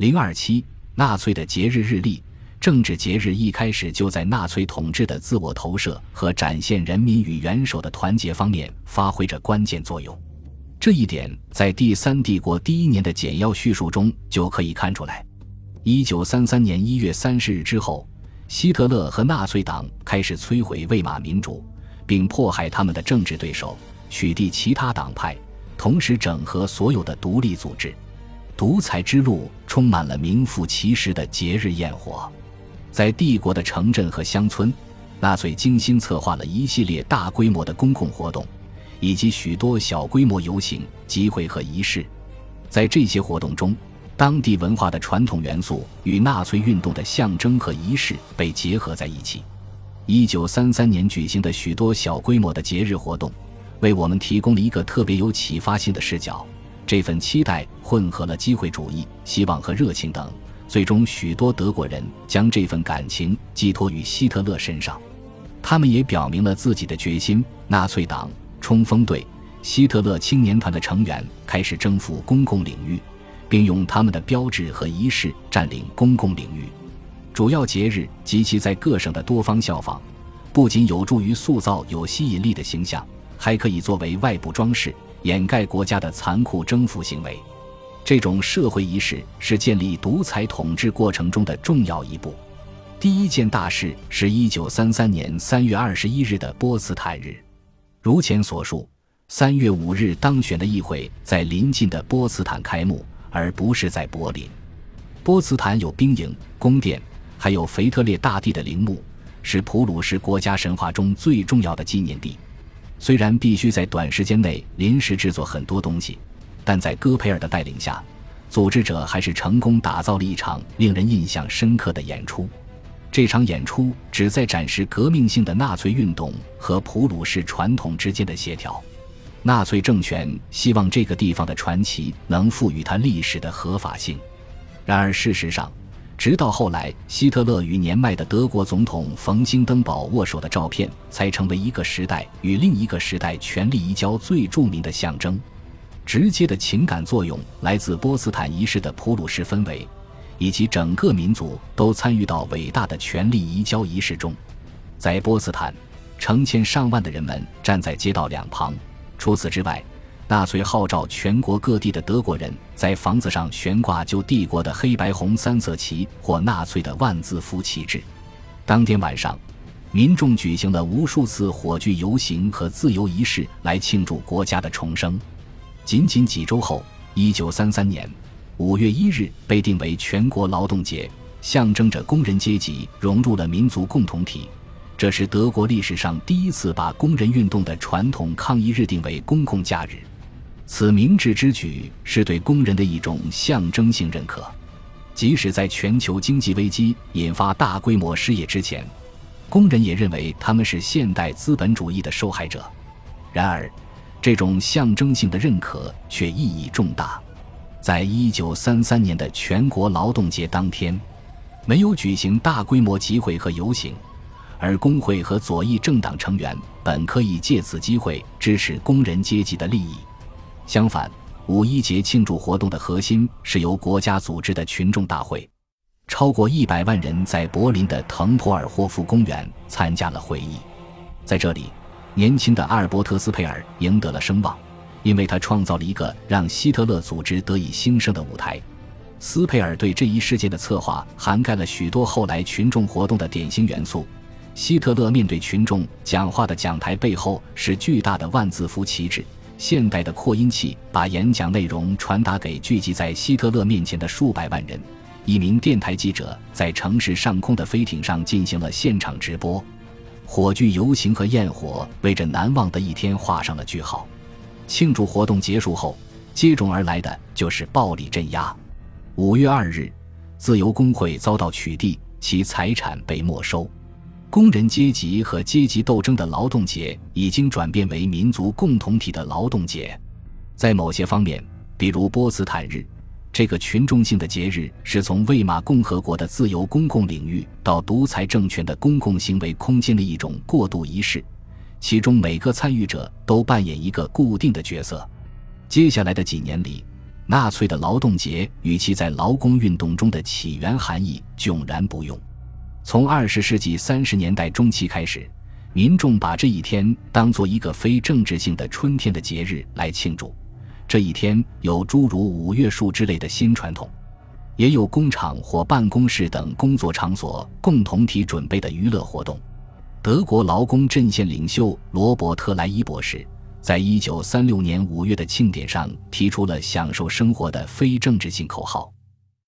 零二七，纳粹的节日日历。政治节日一开始就在纳粹统治的自我投射和展现人民与元首的团结方面发挥着关键作用。这一点在第三帝国第一年的简要叙述中就可以看出来。一九三三年一月三十日之后，希特勒和纳粹党开始摧毁魏玛民主，并迫害他们的政治对手，取缔其他党派，同时整合所有的独立组织。独裁之路充满了名副其实的节日焰火。在帝国的城镇和乡村，纳粹精心策划了一系列大规模的公共活动，以及许多小规模游行、集会和仪式。在这些活动中，当地文化的传统元素与纳粹运动的象征和仪式被结合在一起。一九三三年举行的许多小规模的节日活动，为我们提供了一个特别有启发性的视角。这份期待混合了机会主义、希望和热情等。最终，许多德国人将这份感情寄托于希特勒身上，他们也表明了自己的决心。纳粹党、冲锋队、希特勒青年团的成员开始征服公共领域，并用他们的标志和仪式占领公共领域。主要节日及其在各省的多方效仿，不仅有助于塑造有吸引力的形象，还可以作为外部装饰，掩盖国家的残酷征服行为。这种社会仪式是建立独裁统治过程中的重要一步。第一件大事是一九三三年三月二十一日的波茨坦日。如前所述，三月五日当选的议会在临近的波茨坦开幕，而不是在柏林。波茨坦有兵营、宫殿，还有腓特烈大帝的陵墓，是普鲁士国家神话中最重要的纪念地。虽然必须在短时间内临时制作很多东西。但在戈培尔的带领下，组织者还是成功打造了一场令人印象深刻的演出。这场演出旨在展示革命性的纳粹运动和普鲁士传统之间的协调。纳粹政权希望这个地方的传奇能赋予它历史的合法性。然而，事实上，直到后来，希特勒与年迈的德国总统冯兴登堡握手的照片，才成为一个时代与另一个时代权力移交最著名的象征。直接的情感作用来自波茨坦仪式的普鲁士氛围，以及整个民族都参与到伟大的权力移交仪式中。在波茨坦，成千上万的人们站在街道两旁。除此之外，纳粹号召全国各地的德国人在房子上悬挂旧帝国的黑白红三色旗或纳粹的万字符旗帜。当天晚上，民众举行了无数次火炬游行和自由仪式来庆祝国家的重生。仅仅几周后，一九三三年五月一日被定为全国劳动节，象征着工人阶级融入了民族共同体。这是德国历史上第一次把工人运动的传统抗议日定为公共假日。此明智之举是对工人的一种象征性认可。即使在全球经济危机引发大规模失业之前，工人也认为他们是现代资本主义的受害者。然而，这种象征性的认可却意义重大。在一九三三年的全国劳动节当天，没有举行大规模集会和游行，而工会和左翼政党成员本可以借此机会支持工人阶级的利益。相反，五一节庆祝活动的核心是由国家组织的群众大会，超过一百万人在柏林的滕普尔霍夫公园参加了会议，在这里。年轻的阿尔伯特·斯佩尔赢得了声望，因为他创造了一个让希特勒组织得以兴盛的舞台。斯佩尔对这一事件的策划涵盖了许多后来群众活动的典型元素。希特勒面对群众讲话的讲台背后是巨大的万字符旗帜，现代的扩音器把演讲内容传达给聚集在希特勒面前的数百万人。一名电台记者在城市上空的飞艇上进行了现场直播。火炬游行和焰火为这难忘的一天画上了句号。庆祝活动结束后，接踵而来的就是暴力镇压。五月二日，自由工会遭到取缔，其财产被没收。工人阶级和阶级斗争的劳动节已经转变为民族共同体的劳动节。在某些方面，比如波茨坦日。这个群众性的节日是从魏玛共和国的自由公共领域到独裁政权的公共行为空间的一种过渡仪式，其中每个参与者都扮演一个固定的角色。接下来的几年里，纳粹的劳动节与其在劳工运动中的起源含义迥然不用。从二十世纪三十年代中期开始，民众把这一天当做一个非政治性的春天的节日来庆祝。这一天有诸如五月树之类的新传统，也有工厂或办公室等工作场所共同体准备的娱乐活动。德国劳工阵线领袖罗伯特·莱伊博士。在一九三六年五月的庆典上，提出了“享受生活”的非政治性口号。